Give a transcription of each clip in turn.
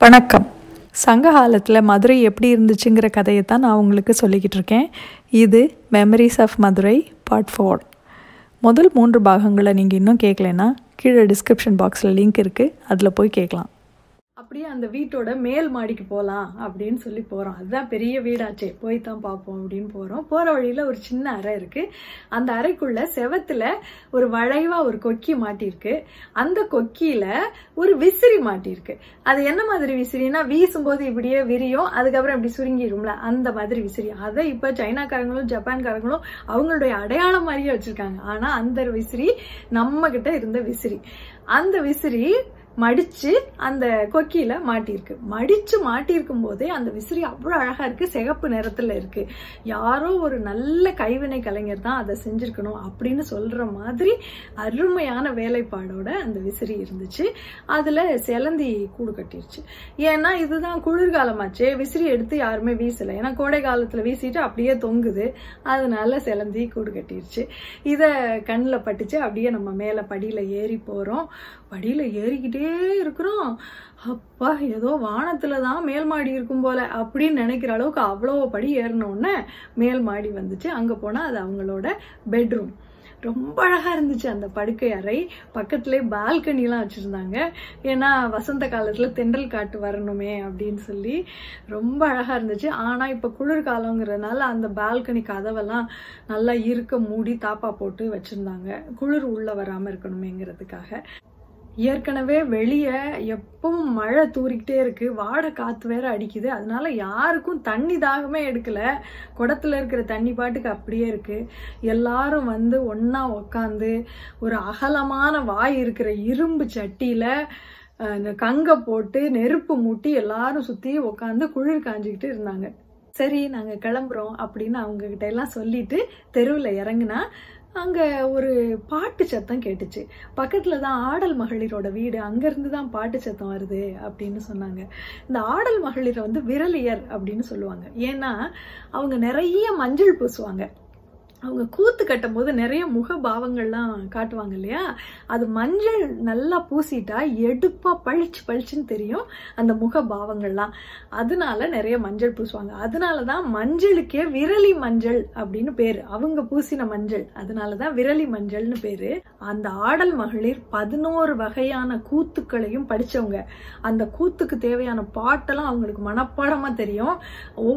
வணக்கம். சங்க காலத்தில் மதுரை எப்படி இருந்துச்சுங்கிற கதையை தான் நான் உங்களுக்கு சொல்லிக்கிட்டு இருக்கேன். இது memories of Madurai part four முதல் மூன்று பாகங்களை நீங்கள் இன்னும் கேட்கலன்னா கீழே டிஸ்கிரிப்ஷன் பாக்ஸில் லிங்க் இருக்குது அதில் போய் கேட்கலாம் அப்படியே அந்த வீட்டோட மேல் மாடிக்கு போகலாம் அப்படின்னு சொல்லி போகிறோம் அதுதான் பெரிய வீடாச்சே. போய் தான் பார்ப்போம் அப்படின்னு போகிறோம் போகிற வழியில் ஒரு சின்ன அறை இருக்குது அந்த அறைக்குள்ள செவத்தில் ஒரு வளைவாக ஒரு கொக்கி மாட்டியிருக்கு. அந்த கொக்கியில் ஒரு விசிறி மாட்டியிருக்கு. அது என்ன மாதிரி விசிறினா வீசும்போது இப்படியே விரியும் அதுக்கப்புறம் இப்படி சுருங்கிடும்ல அந்த மாதிரி விசிறி. அதை இப்போ சைனாக்காரங்களும் ஜப்பான்காரங்களும் அவங்களுடைய அடையாளம் மாதிரியே வச்சுருக்காங்க. ஆனால் அந்த விசிறி நம்மக்கிட்ட இருந்த விசிறி. அந்த விசிறி மடிச்சு அந்த கொக்கியில மாட்டியிருக்கு. மடிச்சு மாட்டியிருக்கும் போதே அந்த விசிறி அவ்வளோ அழகா இருக்கு சிகப்பு நிறத்துல இருக்கு. யாரோ ஒரு நல்ல கைவினை கலைஞர் தான் அதை செஞ்சிருக்கணும் அப்படின்னு சொல்ற மாதிரி அருமையான வேலைப்பாடோட அந்த விசிறி இருந்துச்சு. அதுல செலந்தி கூடு கட்டிருச்சு. ஏன்னா இதுதான் குளிர்காலமாச்சே விசிறி எடுத்து யாருமே வீசலை. ஏன்னா கோடை காலத்துல வீசிட்டு அப்படியே தொங்குது. அதனால செலந்தி கூடு கட்டிருச்சு. இதை கண்ணில் பட்டுச்சு. அப்படியே நம்ம மேலே படியில ஏறி போறோம். படியில ஏறிக்கிட்டே இருக்கிறோம். அப்பா ஏதோ வானத்துல தான் மேல் மாடி இருக்கும் போல அப்படின்னு நினைக்கிற அளவுக்கு அவ்வளோ படி ஏறினோடனே மேல் மாடி வந்துச்சு. அங்க போனா அது அவங்களோட பெட்ரூம் ரொம்ப அழகா இருந்துச்சு அந்த படுக்கை அறை. பக்கத்துலேயே பால்கனிலாம் வச்சிருந்தாங்க. ஏன்னா வசந்த காலத்துல தென்றல் காட்டு வரணுமே அப்படின்னு சொல்லி ரொம்ப அழகா இருந்துச்சு. ஆனா இப்போ குளிர்காலங்கிறதுனால அந்த பால்கனி கதவெல்லாம் நல்லா இருக்க மூடி தாப்பா போட்டு வச்சிருந்தாங்க. குளிர் உள்ள வராம இருக்கணுமேங்கிறதுக்காக. ஏற்கனவே வெளியே எப்பவும் மழை தூரிக்கிட்டே இருக்கு. வாடை காற்று வேற அடிக்குது. அதனால யாருக்கும் தண்ணி தாகமே எடுக்கல. குடத்துல இருக்கிற தண்ணி பாட்டுக்கு அப்படியே இருக்கு. எல்லாரும் வந்து ஒன்னா உக்காந்து ஒரு அகலமான வாய் இருக்கிற இரும்பு சட்டியில இந்த கங்கை போட்டு நெருப்பு மூட்டி எல்லாரும் சுத்தி உக்காந்து குளிர் காஞ்சிக்கிட்டு இருந்தாங்க. சரி நாங்க கிளம்புறோம் அப்படின்னு அவங்க கிட்ட எல்லாம் சொல்லிட்டு தெருவில் இறங்குனா அங்கே ஒரு பாட்டு சத்தம் கேட்டுச்சு. பக்கத்தில் தான் ஆடல் மகளிரோட வீடு அங்கேருந்து தான் பாட்டு சத்தம் வருது அப்படின்னு சொன்னாங்க. இந்த ஆடல் மகளிரை வந்து விரலியர் அப்படின்னு சொல்லுவாங்க. ஏன்னா அவங்க நிறைய மஞ்சள் பூசுவாங்க. அவங்க கூத்து கட்டும் போது நிறைய முக பாவங்கள்லாம் காட்டுவாங்க இல்லையா அது மஞ்சள் நல்லா பூசிட்டா எடுப்பா பளிச்சு பளிச்சுன்னு தெரியும் அந்த முக பாவங்கள்லாம் அதனால நிறைய மஞ்சள் பூசுவாங்க. அதனாலதான் மஞ்சளுக்கே விரலி மஞ்சள் அப்படின்னு பேரு. அவங்க பூசின மஞ்சள். அதனாலதான் விரலி மஞ்சள்னு பேரு. அந்த ஆடல் மகளிர் பதினோரு வகையான கூத்துக்களையும் படிச்சவங்க. அந்த கூத்துக்கு தேவையான பாட்டெல்லாம் அவங்களுக்கு மனப்பாடமா தெரியும்.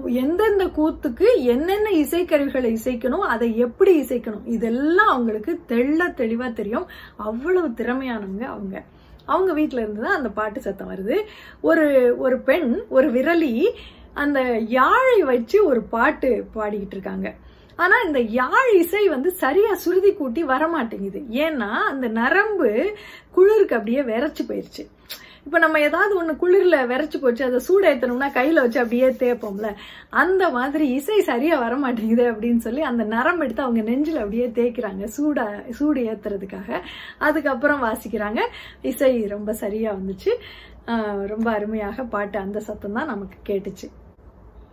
எந்தெந்த கூத்துக்கு என்னென்ன இசைக்கருவிகளை இசைக்கணும் அதை எப்படி இசைக்கணும்? இதெல்லாம் அவங்களுக்கு தெள்ள தெளிவாக தெரியும். அவ்வளவு திறமையானவங்க அவங்க. அவங்க வீட்டில இருந்து தான் அந்த பாட்டு சத்தம் வருது. ஒரு ஒரு பெண் ஒரு விரலி அந்த யாழை வச்சு ஒரு பாட்டு பாடிக்கிட்டு இருக்காங்க. ஆனா இந்த யாழ் இசை வந்து சரியா சுருதி கூட்டி வரமாட்டேங்குது. ஏன்னா அந்த நரம்பு குளிருக்கு அப்படியே விரைச்சு போயிருச்சு. இப்போ நம்ம ஏதாவது ஒன்று குளிரில் விரைச்சி போச்சு அதை சூடு ஏற்றணும்னா கையில் வச்சு அப்படியே தேய்ப்போம்ல. அந்த மாதிரி இசை சரியாக வர மாட்டேங்குது அப்படின்னு சொல்லி அந்த நரம் எடுத்து அவங்க நெஞ்சில் அப்படியே தேய்க்கிறாங்க சூடா சூடு ஏற்றுறதுக்காக அதுக்கப்புறம் வாசிக்கிறாங்க. இசை ரொம்ப சரியாக வந்துச்சு. ரொம்ப அருமையாக பாட்டு அந்த சத்தம் தான் நமக்கு கேட்டுச்சு.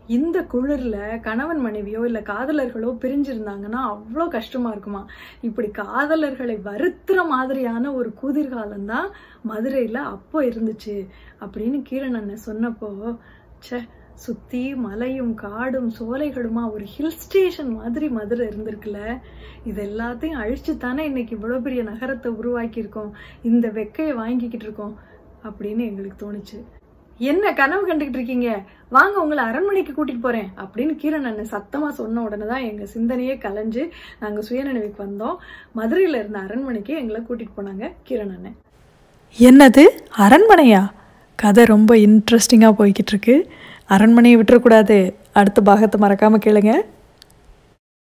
இந்த குளிர்ல கணவன் மனைவியோ இல்ல காதலர்களோ பிரிஞ்சிருந்தாங்கன்னா அவ்வளோ கஷ்டமா இருக்குமா? இப்படி காதலர்களை வருத்துற மாதிரியான ஒரு குதிர்காலம் தான் மதுரையில அப்போ இருந்துச்சு. அப்படின்னு கீரன் அண்ணன் சொன்னப்போ சே சுத்தி மலையும் காடும் சோலைகளுமா ஒரு ஹில் ஸ்டேஷன் மாதிரி மதுரை இருந்திருக்குல்ல? இது எல்லாத்தையும் அழிச்சு தானே இன்னைக்கு இவ்வளோ பெரிய நகரத்தை உருவாக்கியிருக்கோம். இந்த வெக்கையை வாங்கிக்கிட்டு இருக்கோம். அப்படின்னு எங்களுக்கு தோணுச்சு. என்ன கனவு கண்டுகிட்டு இருக்கீங்க? வாங்க உங்களை அரண்மனைக்கு கூட்டிட்டு போறேன். அப்படின்னு கீரன் அண்ணன் சத்தமா சொன்ன உடனே தான் எங்க சிந்தனையே கலைஞ்சு நாங்க சுயநினைவுக்கு வந்தோம். மதுரையில இருந்த அரண்மனைக்கு எங்களை கூட்டிட்டு போனாங்க கீரன் அண்ணன் என்னது? அரண்மனையா? கதை ரொம்ப இன்ட்ரெஸ்டிங்காக போய்கிட்டு இருக்கு. அரண்மனையை விட்டுறக்கூடாது. அடுத்த பாகத்தை மறக்காம கேளுங்க.